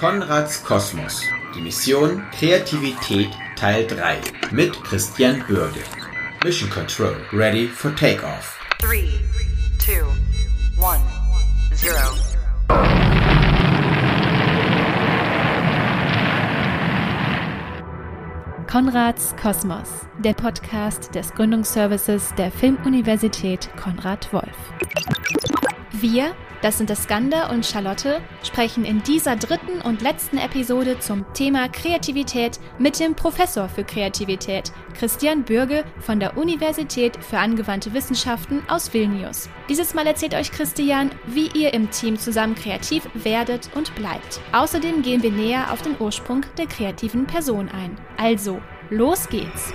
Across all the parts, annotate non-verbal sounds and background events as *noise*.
Konrads Kosmos. Die Mission Kreativität Teil 3 mit Christian Bürge. Mission Control ready for takeoff. 3, 2, 1, 0. Konrads Kosmos, der Podcast des Gründungsservices der Filmuniversität Konrad Wolf. Wir, das sind Skander und Charlotte, sprechen in dieser dritten und letzten Episode zum Thema Kreativität mit dem Professor für Kreativität, Christian Bürge von der Universität für angewandte Wissenschaften aus Vilnius. Dieses Mal erzählt euch Christian, wie ihr im Team zusammen kreativ werdet und bleibt. Außerdem gehen wir näher auf den Ursprung der kreativen Person ein. Also, los geht's!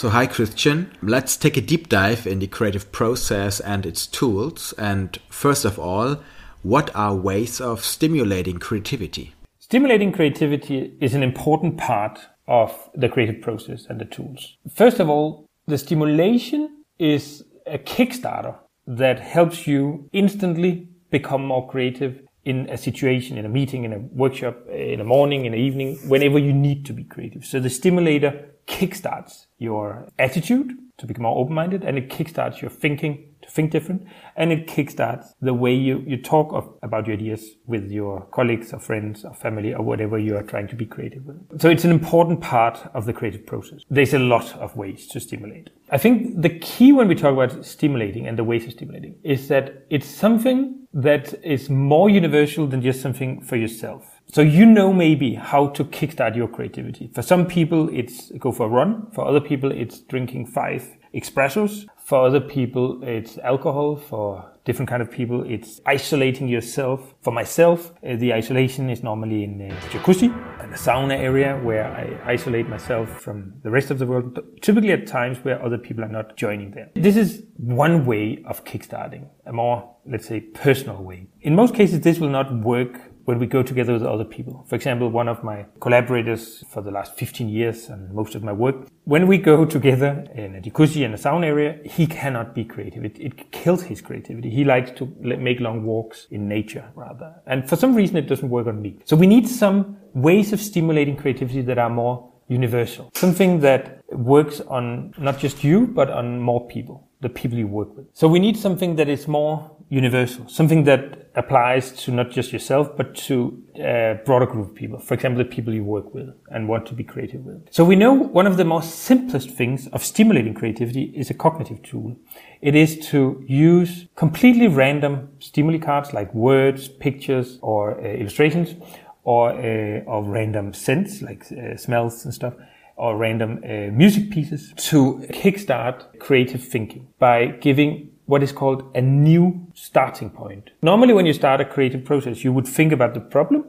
So, hi Christian. Let's take a deep dive in the creative process and its tools. And first of all, what are ways of stimulating creativity? Stimulating creativity is an important part of the creative process and the tools. First of all, the stimulation is a kickstarter that helps you instantly become more creative in a situation, in a meeting, in a workshop, in a morning, in the evening, whenever you need to be creative. So the stimulator kickstarts your attitude to become more open-minded and it kickstarts your thinking to think different and it kickstarts the way you, you talk of, about your ideas with your colleagues or friends or family or whatever you are trying to be creative with. So it's an important part of the creative process. There's a lot of ways to stimulate. I think the key when we talk about stimulating and the ways of stimulating is that it's something that is more universal than just something for yourself. So you know maybe how to kickstart your creativity. For some people, it's go for a run. For other people, it's drinking five espressos. For other people, it's alcohol. For different kind of people, it's isolating yourself. For myself, uh, the isolation is normally in a jacuzzi, in a sauna area where I isolate myself from the rest of the world, typically at times where other people are not joining them. This is one way of kickstarting, a more, let's say, personal way. In most cases, this will not work when we go together with other people. For example, one of my collaborators for the last 15 years and most of my work, when we go together in a jacuzzi and a sauna area, he cannot be creative. It, it kills his creativity. He likes to make long walks in nature rather. And for some reason, it doesn't work on me. So we need some ways of stimulating creativity that are more universal. Something that works on not just you, but on more people, the people you work with. So we need something that is more universal, something that applies to not just yourself, but to a broader group of people. For example, the people you work with and want to be creative with. So we know one of the most simplest things of stimulating creativity is a cognitive tool. It is to use completely random stimuli cards like words, pictures, or uh, illustrations, or uh, of random scents like uh, smells and stuff or random uh, music pieces to kickstart creative thinking by giving what is called a new starting point. Normally, when you start a creative process, you would think about the problem.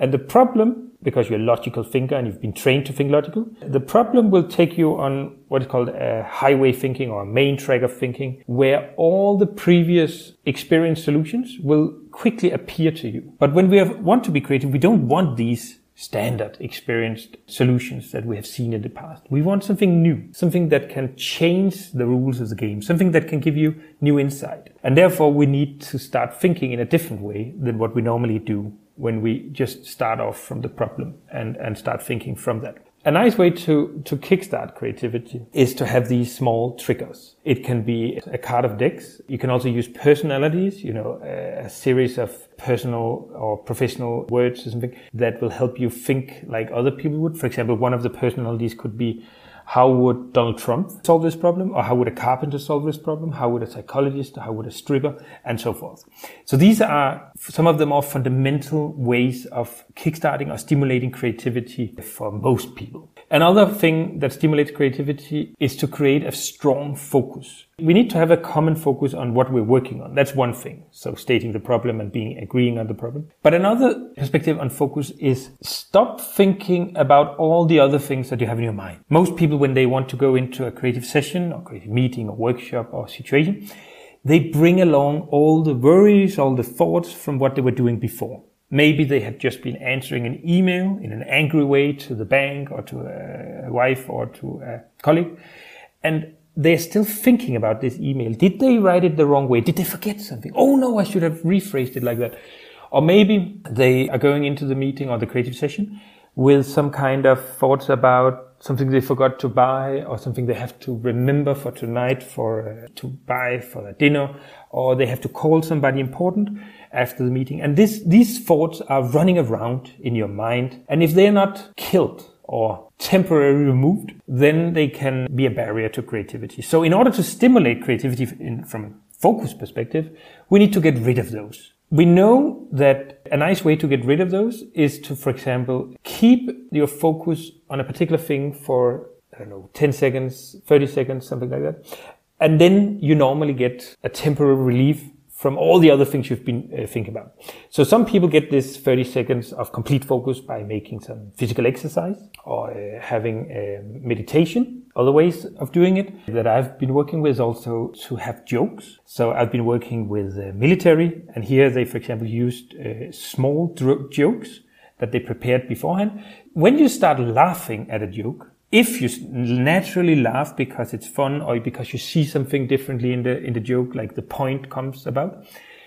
And the problem, because you're a logical thinker and you've been trained to think logical, the problem will take you on what is called a highway thinking or a main track of thinking, where all the previous experienced solutions will quickly appear to you. But when we have, want to be creative, we don't want these standard experienced solutions that we have seen in the past. We want something new, something that can change the rules of the game, something that can give you new insight. And therefore we need to start thinking in a different way than what we normally do when we just start off from the problem and, and start thinking from that. A nice way to, to kickstart creativity is to have these small triggers. It can be a card of decks. You can also use personalities, you know, a, a series of personal or professional words or something that will help you think like other people would. For example, one of the personalities could be how would Donald Trump solve this problem? Or how would a carpenter solve this problem? How would a psychologist? How would a stripper? And so forth. So these are some of the more fundamental ways of kickstarting or stimulating creativity for most people. Another thing that stimulates creativity is to create a strong focus. We need to have a common focus on what we're working on. That's one thing. So stating the problem and being agreeing on the problem. But another perspective on focus is stop thinking about all the other things that you have in your mind. Most people, when they want to go into a creative session or creative meeting or workshop or situation, they bring along all the worries, all the thoughts from what they were doing before. Maybe they have just been answering an email in an angry way to the bank or to a wife or to a colleague. And they're still thinking about this email. Did they write it the wrong way? Did they forget something? Oh no, I should have rephrased it like that. Or maybe they are going into the meeting or the creative session with some kind of thoughts about something they forgot to buy or something they have to remember for tonight for uh, to buy for their dinner or they have to call somebody important after the meeting. And this these thoughts are running around in your mind. And if they're not killed or temporarily removed then they can be a barrier to creativity. So in order to stimulate creativity in, from a focus perspective we need to get rid of those we know that a nice way to get rid of those is to, for example, keep your focus on a particular thing for, I don't know, 10 seconds, 30 seconds, something like that. And then you normally get a temporary relief from all the other things you've been uh, thinking about. So some people get this 30 seconds of complete focus by making some physical exercise or uh, having uh, meditation. Other ways of doing it that I've been working with also to have jokes. So I've been working with the military and here they, for example, used uh, small dro- jokes that they prepared beforehand. When you start laughing at a joke, if you naturally laugh because it's fun or because you see something differently in the in the joke like the point comes about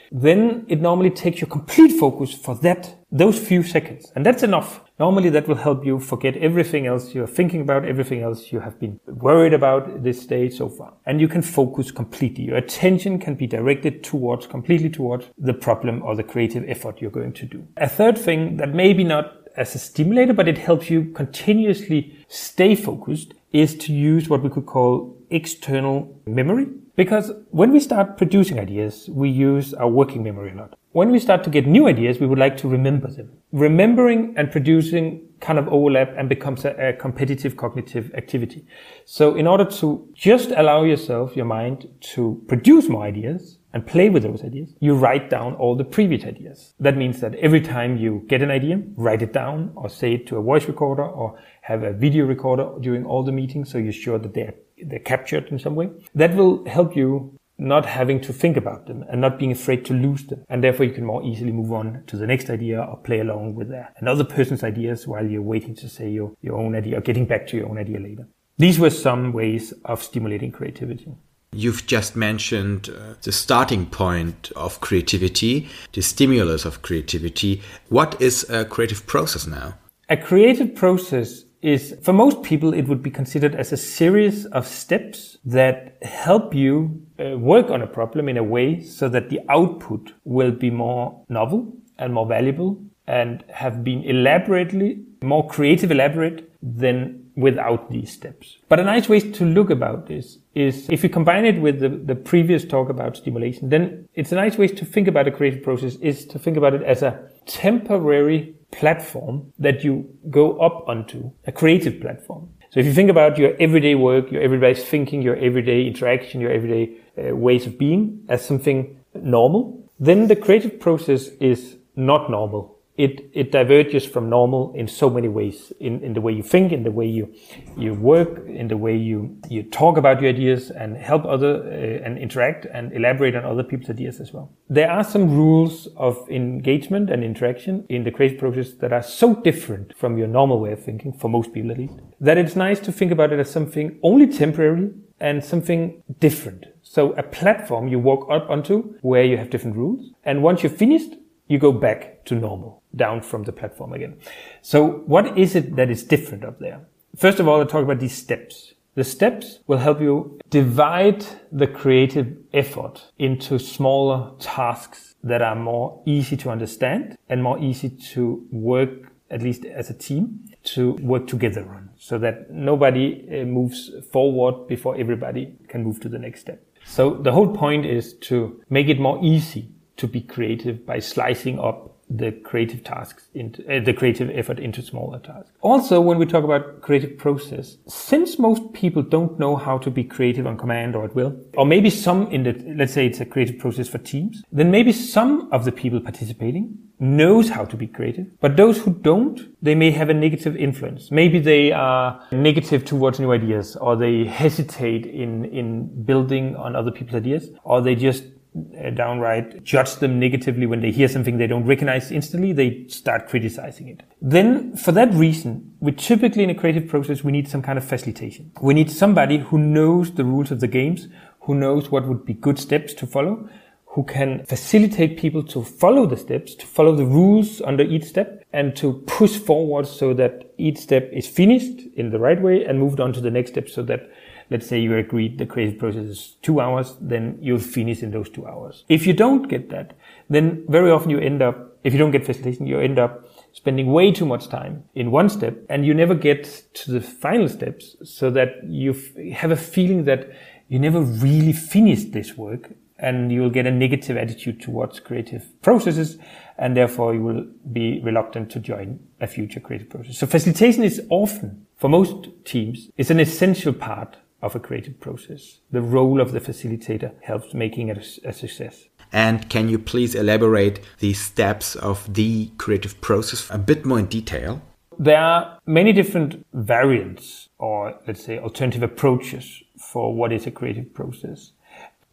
then it normally takes your complete focus for that those few seconds and that's enough normally that will help you forget everything else you're thinking about everything else you have been worried about this day so far and you can focus completely your attention can be directed towards completely towards the problem or the creative effort you're going to do a third thing that maybe not as a stimulator, but it helps you continuously stay focused is to use what we could call external memory. Because when we start producing ideas, we use our working memory a lot. When we start to get new ideas, we would like to remember them. Remembering and producing kind of overlap and becomes a, a competitive cognitive activity. So in order to just allow yourself, your mind to produce more ideas, and play with those ideas, you write down all the previous ideas. That means that every time you get an idea, write it down or say it to a voice recorder or have a video recorder during all the meetings so you're sure that they're, they're captured in some way. That will help you not having to think about them and not being afraid to lose them. And therefore you can more easily move on to the next idea or play along with uh, another person's ideas while you're waiting to say your, your own idea or getting back to your own idea later. These were some ways of stimulating creativity. You've just mentioned uh, the starting point of creativity, the stimulus of creativity. What is a creative process now? A creative process is, for most people, it would be considered as a series of steps that help you uh, work on a problem in a way so that the output will be more novel and more valuable and have been elaborately more creative elaborate than without these steps. But a nice way to look about this is if you combine it with the, the previous talk about stimulation, then it's a nice way to think about a creative process is to think about it as a temporary platform that you go up onto, a creative platform. So if you think about your everyday work, your everyday thinking, your everyday interaction, your everyday uh, ways of being as something normal, then the creative process is not normal it, it diverges from normal in so many ways in, in the way you think in the way you you work in the way you you talk about your ideas and help other uh, and interact and elaborate on other people's ideas as well. There are some rules of engagement and interaction in the creative process that are so different from your normal way of thinking for most people at least that it's nice to think about it as something only temporary and something different. So a platform you walk up onto where you have different rules and once you're finished you go back to normal, down from the platform again. So what is it that is different up there? First of all, I talk about these steps. The steps will help you divide the creative effort into smaller tasks that are more easy to understand and more easy to work, at least as a team, to work together on so that nobody uh, moves forward before everybody can move to the next step. So the whole point is to make it more easy to be creative by slicing up the creative tasks into uh, the creative effort into smaller tasks. Also, when we talk about creative process, since most people don't know how to be creative on command or at will, or maybe some in the, let's say it's a creative process for teams, then maybe some of the people participating knows how to be creative, but those who don't, they may have a negative influence. Maybe they are negative towards new ideas, or they hesitate in, in building on other people's ideas, or they just Uh, downright judge them negatively when they hear something they don't recognize instantly. They start criticizing it. Then, for that reason, we typically in a creative process we need some kind of facilitation. We need somebody who knows the rules of the games, who knows what would be good steps to follow, who can facilitate people to follow the steps, to follow the rules under each step, and to push forward so that each step is finished in the right way and moved on to the next step so that let's say you agreed the creative process is two hours, then you'll finish in those two hours. If you don't get that, then very often you end up, if you don't get facilitation, you end up spending way too much time in one step and you never get to the final steps so that you have a feeling that you never really finished this work and you will get a negative attitude towards creative processes and therefore you will be reluctant to join a future creative process. So facilitation is often, for most teams, is an essential part of a creative process. The role of the facilitator helps making it a, a success. And can you please elaborate the steps of the creative process a bit more in detail? There are many different variants or let's say alternative approaches for what is a creative process.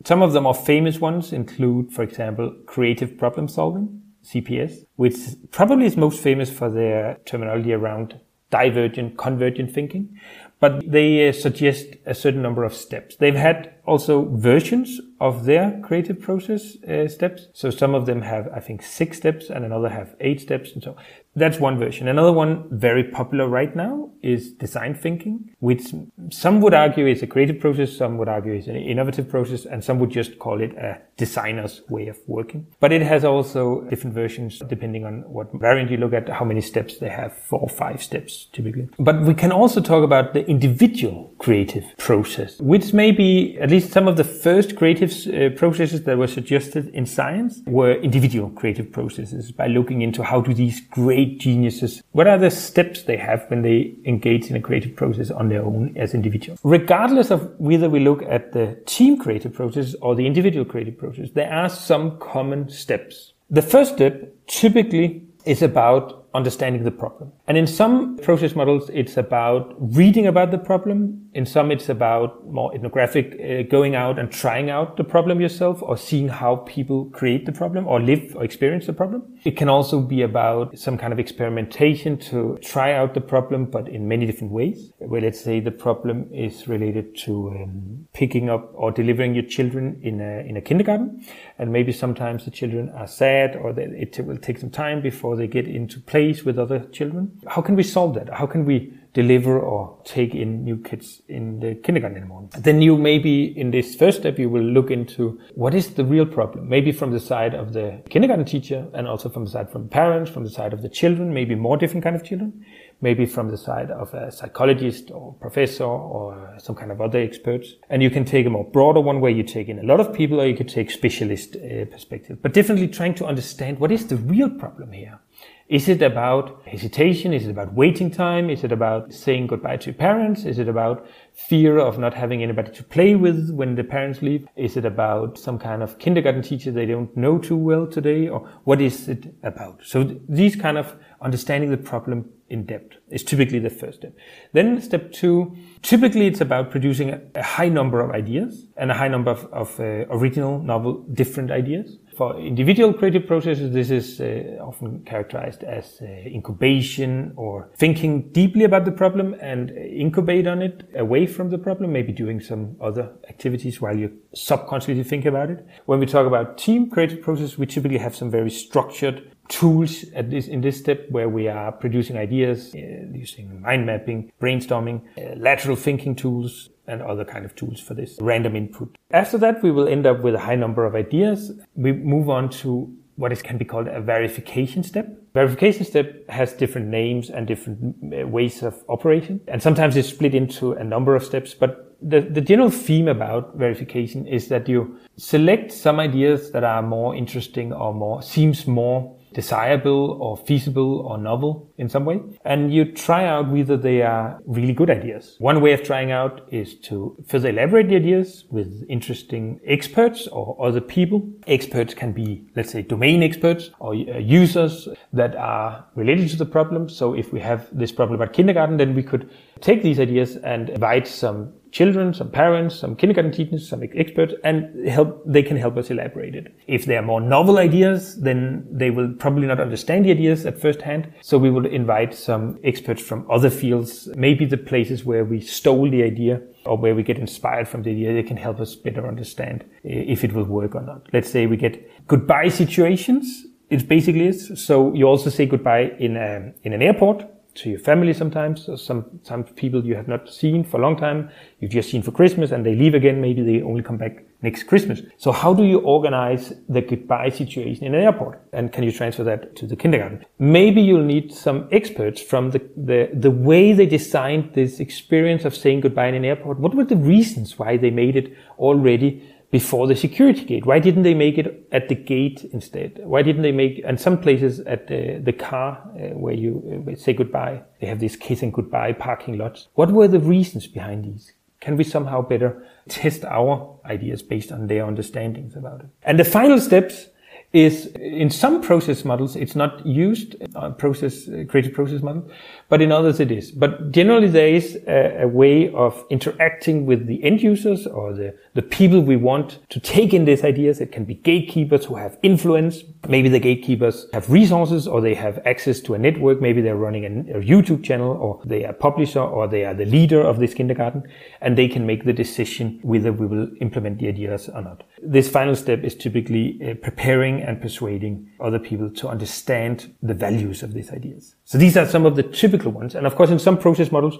Some of the more famous ones include, for example, creative problem solving, CPS, which probably is most famous for their terminology around divergent, convergent thinking, but they uh, suggest a certain number of steps. They've had also versions of their creative process uh, steps. So some of them have, I think, six steps and another have eight steps and so that's one version. Another one very popular right now is design thinking, which some would argue is a creative process, some would argue is an innovative process, and some would just call it a designer's way of working. But it has also different versions depending on what variant you look at, how many steps they have, four or five steps typically. But we can also talk about the individual creative process, which may be at least some of the first creative uh, processes that were suggested in science were individual creative processes by looking into how do these great great geniuses, what are the steps they have when they engage in a creative process on their own as individuals? Regardless of whether we look at the team creative process or the individual creative process, there are some common steps. The first step typically is about understanding the problem. And in some process models, it's about reading about the problem. In some, it's about more ethnographic, uh, going out and trying out the problem yourself or seeing how people create the problem or live or experience the problem. It can also be about some kind of experimentation to try out the problem, but in many different ways. Where let's say the problem is related to um, picking up or delivering your children in a, in a kindergarten. And maybe sometimes the children are sad or it will take some time before they get into place with other children. How can we solve that? How can we deliver or take in new kids in the kindergarten in the morning. Then you maybe in this first step, you will look into what is the real problem, maybe from the side of the kindergarten teacher and also from the side from parents, from the side of the children, maybe more different kind of children, maybe from the side of a psychologist or professor or some kind of other experts. And you can take a more broader one where you take in a lot of people or you could take specialist uh, perspective, but definitely trying to understand what is the real problem here. Is it about hesitation? Is it about waiting time? Is it about saying goodbye to parents? Is it about fear of not having anybody to play with when the parents leave? Is it about some kind of kindergarten teacher they don't know too well today? Or what is it about? So th- these kind of understanding the problem in depth is typically the first step. Then step two, typically it's about producing a, a high number of ideas and a high number of, of uh, original, novel, different ideas. For individual creative processes, this is uh, often characterized as uh, incubation or thinking deeply about the problem and incubate on it away from the problem, maybe doing some other activities while you subconsciously think about it. When we talk about team creative process, we typically have some very structured tools at this in this step where we are producing ideas uh, using mind mapping brainstorming uh, lateral thinking tools and other kind of tools for this random input. After that, we will end up with a high number of ideas. We move on to what is, can be called a verification step. Verification step has different names and different uh, ways of operation. And sometimes it's split into a number of steps, but the, the general theme about verification is that you select some ideas that are more interesting or more, seems more desirable or feasible or novel in some way. And you try out whether they are really good ideas. One way of trying out is to further elaborate the ideas with interesting experts or other people. Experts can be, let's say, domain experts or uh, users that are related to the problem. So if we have this problem about kindergarten, then we could take these ideas and invite some children, some parents, some kindergarten teachers, some experts, and help, they can help us elaborate it. If they are more novel ideas, then they will probably not understand the ideas at first hand. So we will invite some experts from other fields, maybe the places where we stole the idea or where we get inspired from the idea, they can help us better understand eh, if it will work or not. Let's say we get goodbye situations. It's basically is. So you also say goodbye in a, in an airport to your family sometimes. Some some people you have not seen for a long time, you've just seen for Christmas and they leave again. Maybe they only come back next Christmas. So how do you organize the goodbye situation in an airport? And can you transfer that to the kindergarten? Maybe you'll need some experts from the, the, the way they designed this experience of saying goodbye in an airport. What were the reasons why they made it already before the security gate? Why didn't they make it at the gate instead? Why didn't they make, and some places at the, the car uh, where you uh, say goodbye, they have these kiss and goodbye parking lots. What were the reasons behind these? Can we somehow better *laughs* test our ideas based on their understandings about it? And the final steps is in some process models, it's not used, uh, process, uh, creative process model, but in others it is. But generally there is a, a, way of interacting with the end users or the, the people we want to take in these ideas. It can be gatekeepers who have influence. Maybe the gatekeepers have resources or they have access to a network. Maybe they're running a, a YouTube channel or they are publisher or they are the leader of this kindergarten and they can make the decision whether we will implement the ideas or not. This final step is typically uh, preparing and persuading other people to understand the values of these ideas. So these are some of the typical ones. And of course, in some process models,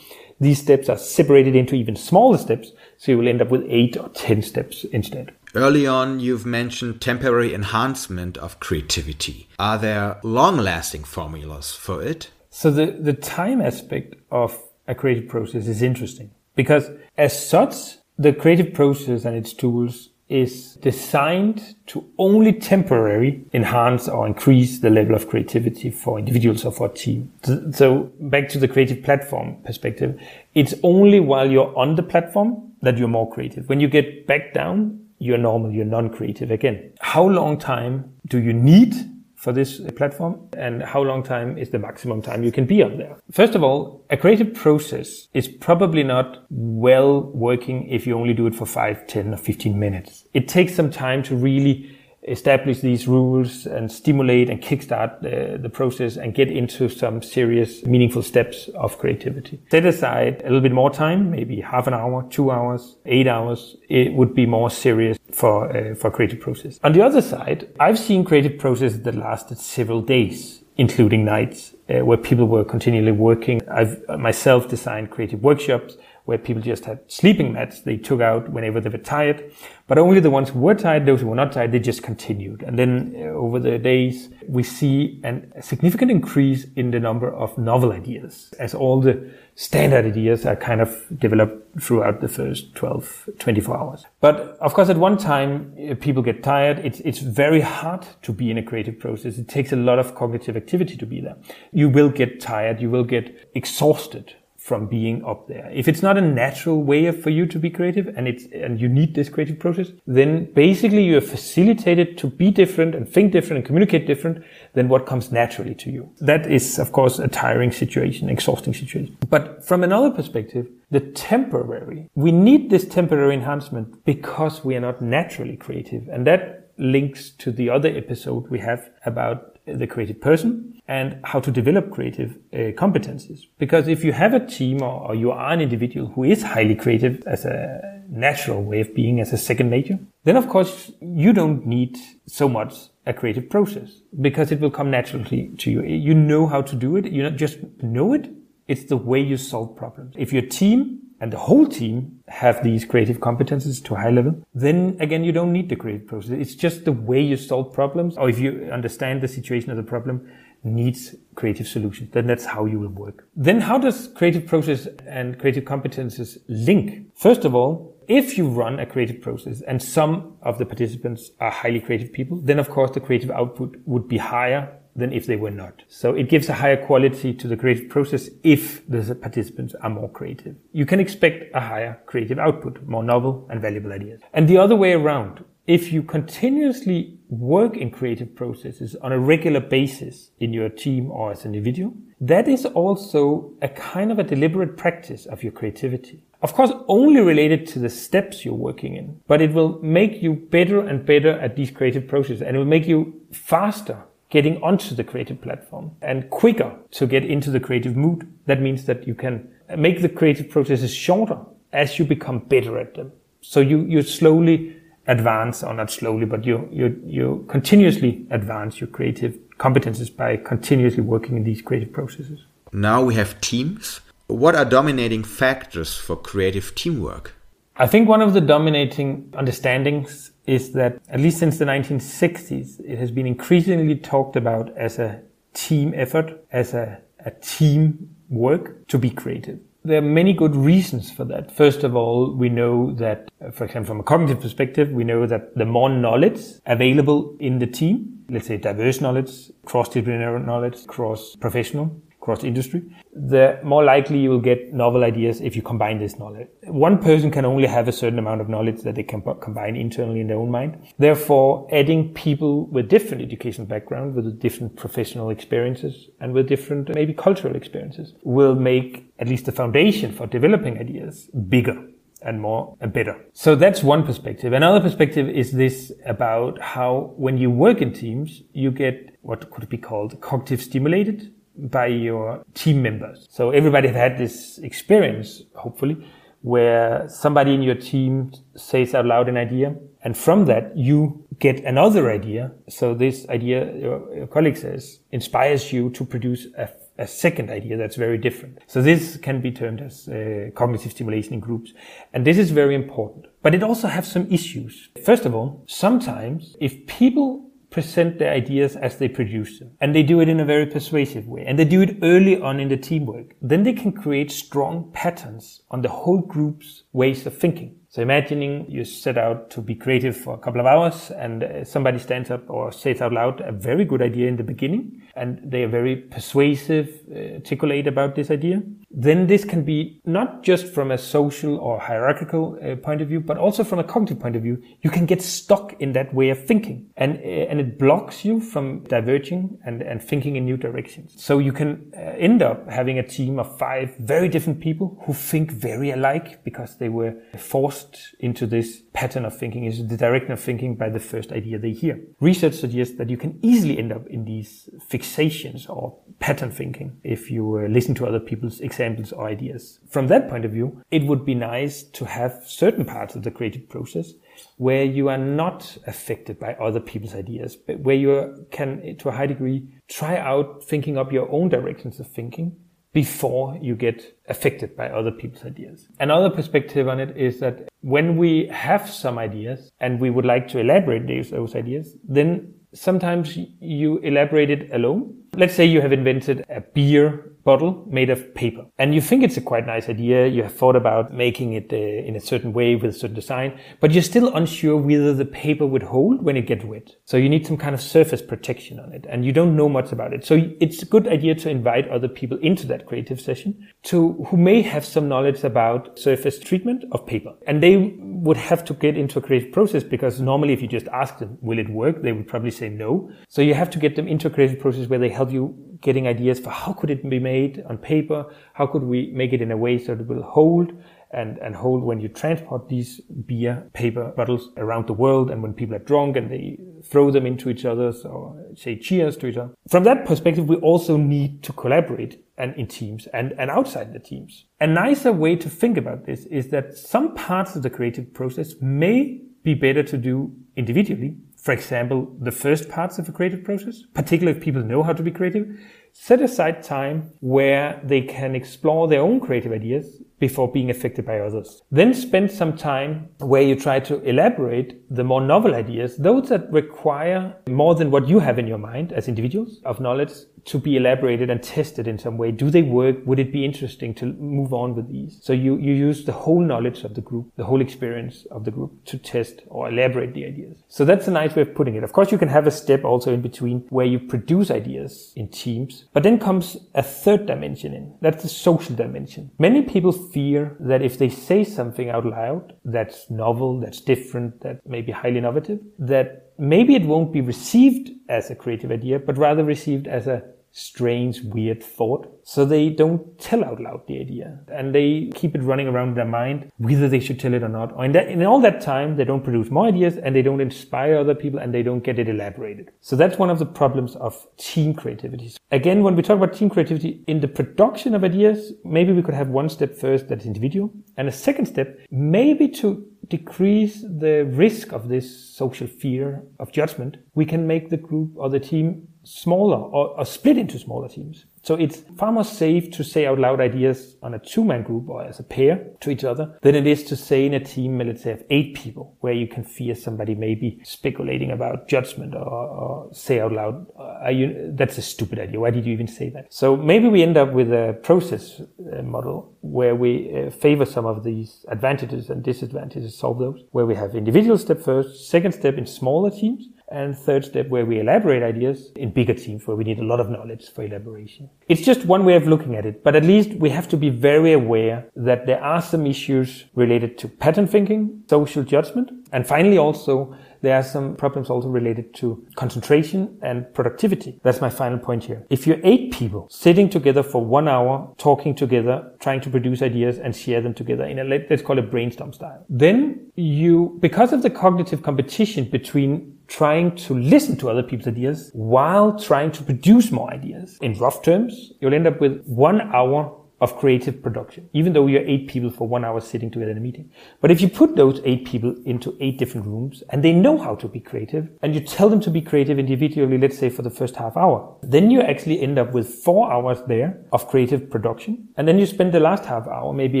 these steps are separated into even smaller steps. So you will end up with eight or 10 steps instead. Early on, you've mentioned temporary enhancement of creativity. Are there long lasting formulas for it? So the, the time aspect of a creative process is interesting because as such, the creative process and its tools is designed to only temporarily enhance or increase the level of creativity for individuals or for a team. So back to the creative platform perspective, it's only while you're on the platform that you're more creative. When you get back down, you're normal, you're non-creative again. How long time do you need for this platform and how long time is the maximum time you can be on there. First of all, a creative process is probably not well working if you only do it for 5, 10 or 15 minutes. It takes some time to really establish these rules and stimulate and kickstart the, the, process and get into some serious, meaningful steps of creativity. Set aside a little bit more time, maybe half an hour, two hours, eight hours. It would be more serious for uh, for creative process. On the other side, I've seen creative processes that lasted several days including nights uh, where people were continually working. I've myself designed creative workshops where people just had sleeping mats they took out whenever they were tired. But only the ones who were tired, those who were not tired, they just continued. And then uh, over the days, we see an, a significant increase in the number of novel ideas as all the standard ideas are kind of developed throughout the first 12, 24 hours. But of course, at one time, uh, people get tired. It's, it's very hard to be in a creative process. It takes a lot of cognitive activity to be there. You will get tired. You will get exhausted from being up there. If it's not a natural way for you to be creative and it's, and you need this creative process, then basically you are facilitated to be different and think different and communicate different than what comes naturally to you. That is, of course, a tiring situation, exhausting situation. But from another perspective, the temporary, we need this temporary enhancement because we are not naturally creative. And that links to the other episode we have about the creative person and how to develop creative uh, competencies. Because if you have a team or, or, you are an individual who is highly creative as a natural way of being, as a second nature, then of course you don't need so much a creative process because it will come naturally to you. You know how to do it. You not just know it. It's the way you solve problems. If your team and the whole team have these creative competences to a high level, then again, you don't need the creative process. It's just the way you solve problems, or if you understand the situation of the problem needs creative solutions, then that's how you will work. Then how does creative process and creative competences link? First of all, if you run a creative process and some of the participants are highly creative people, then of course the creative output would be higher than if they were not. So it gives a higher quality to the creative process if the participants are more creative. You can expect a higher creative output, more novel and valuable ideas. And the other way around, if you continuously work in creative processes on a regular basis in your team or as an individual, that is also a kind of a deliberate practice of your creativity. of course, only related to the steps you're working in, but it will make you better and better at these creative processes and it will make you faster getting onto the creative platform and quicker to get into the creative mood. That means that you can make the creative processes shorter as you become better at them. So you, you slowly advance, or not slowly, but you, you, you continuously advance your creative competences by continuously working in these creative processes. Now we have teams. What are dominating factors for creative teamwork? I think one of the dominating understandings is that, at least since the 1960s, it has been increasingly talked about as a team effort, as a, a team work to be creative. There are many good reasons for that. First of all, we know that, for example, from a cognitive perspective, we know that the more knowledge available in the team, let's say diverse knowledge, cross-disciplinary knowledge, cross-professional, cross industry, the more likely you will get novel ideas if you combine this knowledge. One person can only have a certain amount of knowledge that they can combine internally in their own mind. Therefore, adding people with different educational background, with different professional experiences, and with different maybe cultural experiences will make at least the foundation for developing ideas bigger and more and better. So that's one perspective. Another perspective is this about how when you work in teams, you get what could be called cognitive stimulated by your team members. So everybody have had this experience, hopefully, where somebody in your team says out loud an idea, and from that you get another idea. So this idea your, your colleague says inspires you to produce a, a, second idea that's very different. So this can be termed as uh, cognitive stimulation in groups, and this is very important. But it also has some issues. First of all, sometimes if people present their ideas as they produce them. And they do it in a very persuasive way. And they do it early on in the teamwork. Then they can create strong patterns on the whole group's ways of thinking. So imagining you set out to be creative for a couple of hours and uh, somebody stands up or says out loud a very good idea in the beginning and they are very persuasive, uh, articulate about this idea. Then this can be not just from a social or hierarchical uh, point of view, but also from a cognitive point of view. You can get stuck in that way of thinking and, and it blocks you from diverging and, and thinking in new directions. So you can end up having a team of five very different people who think very alike because they were forced forced into this pattern of thinking, is the direction of thinking by the first idea they hear. Research suggests that you can easily end up in these fixations or pattern thinking if you uh, listen to other people's examples or ideas. From that point of view, it would be nice to have certain parts of the creative process where you are not affected by other people's ideas, but where you can, to a high degree, try out thinking up your own directions of thinking before you get affected by other people's ideas. Another perspective on it is that when we have some ideas and we would like to elaborate those, ideas, then sometimes you elaborate it alone. Let's say you have invented a beer bottle made of paper. And you think it's a quite nice idea. You have thought about making it uh, in a certain way with a certain design, but you're still unsure whether the paper would hold when it gets wet. So you need some kind of surface protection on it and you don't know much about it. So it's a good idea to invite other people into that creative session to who may have some knowledge about surface treatment of paper. And they would have to get into a creative process because normally if you just ask them, will it work? They would probably say no. So you have to get them into a creative process where they help you getting ideas for how could it be made on paper? How could we make it in a way so it will hold and, and hold when you transport these beer paper bottles around the world and when people are drunk and they throw them into each other or say cheers to each other. From that perspective, we also need to collaborate and in teams and, and outside the teams. A nicer way to think about this is that some parts of the creative process may be better to do individually for example, the first parts of a creative process, particularly if people know how to be creative, set aside time where they can explore their own creative ideas before being affected by others. Then spend some time where you try to elaborate the more novel ideas, those that require more than what you have in your mind as individuals of knowledge to be elaborated and tested in some way. Do they work? Would it be interesting to move on with these? So you, you use the whole knowledge of the group, the whole experience of the group to test or elaborate the ideas. So that's a nice way of putting it. Of course, you can have a step also in between where you produce ideas in teams, but then comes a third dimension in. That's the social dimension. Many people fear that if they say something out loud that's novel, that's different, that may be highly innovative, that maybe it won't be received as a creative idea, but rather received as a strange, weird thought. So they don't tell out loud the idea and they keep it running around their mind, whether they should tell it or not. That, in all that time, they don't produce more ideas and they don't inspire other people and they don't get it elaborated. So that's one of the problems of team creativity. Again, when we talk about team creativity in the production of ideas, maybe we could have one step first that's individual and a second step, maybe to decrease the risk of this social fear of judgment, we can make the group or the team smaller or, or, split into smaller teams. So it's far more safe to say out loud ideas on a two-man group or as a pair to each other than it is to say in a team, let's say, of eight people, where you can fear somebody maybe speculating about judgment or, or say out loud, uh, you, that's a stupid idea. Why did you even say that? So maybe we end up with a process uh, model where we uh, favor some of these advantages and disadvantages, solve those, where we have individual step first, second step in smaller teams, and third step where we elaborate ideas in bigger teams where we need a lot of knowledge for elaboration. It's just one way of looking at it, but at least we have to be very aware that there are some issues related to pattern thinking, social judgment, and finally also there are some problems also related to concentration and productivity. That's my final point here. If you're eight people sitting together for one hour, talking together, trying to produce ideas and share them together in a, let's call it brainstorm style, then you, because of the cognitive competition between trying to listen to other people's ideas while trying to produce more ideas. In rough terms, you'll end up with one hour of creative production, even though you're eight people for one hour sitting together in a meeting. But if you put those eight people into eight different rooms and they know how to be creative and you tell them to be creative individually, let's say for the first half hour, then you actually end up with four hours there of creative production. And then you spend the last half hour maybe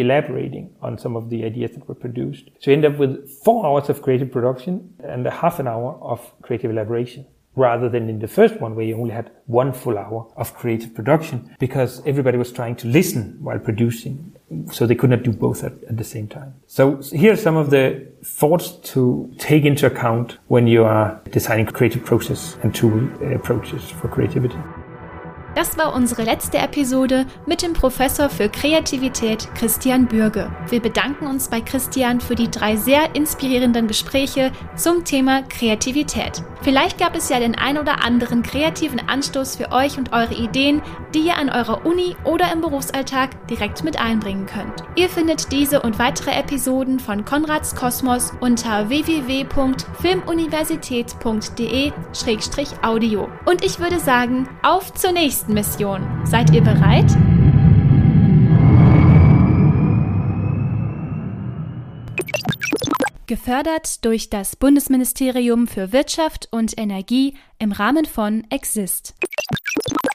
elaborating on some of the ideas that were produced. So you end up with four hours of creative production and a half an hour of creative elaboration rather than in the first one where you only had one full hour of creative production because everybody was trying to listen while producing. So they could not do both at, at the same time. So here are some of the thoughts to take into account when you are designing creative process and tool uh, approaches for creativity. Das war unsere letzte Episode mit dem Professor für Kreativität Christian Bürge. Wir bedanken uns bei Christian für die drei sehr inspirierenden Gespräche zum Thema Kreativität. Vielleicht gab es ja den ein oder anderen kreativen Anstoß für euch und eure Ideen, die ihr an eurer Uni oder im Berufsalltag direkt mit einbringen könnt. Ihr findet diese und weitere Episoden von Konrads Kosmos unter www.filmuniversität.de-audio. Und ich würde sagen, auf zur nächsten nächsten Mission. Seid ihr bereit? Gefördert durch das Bundesministerium für Wirtschaft und Energie im Rahmen von Exist.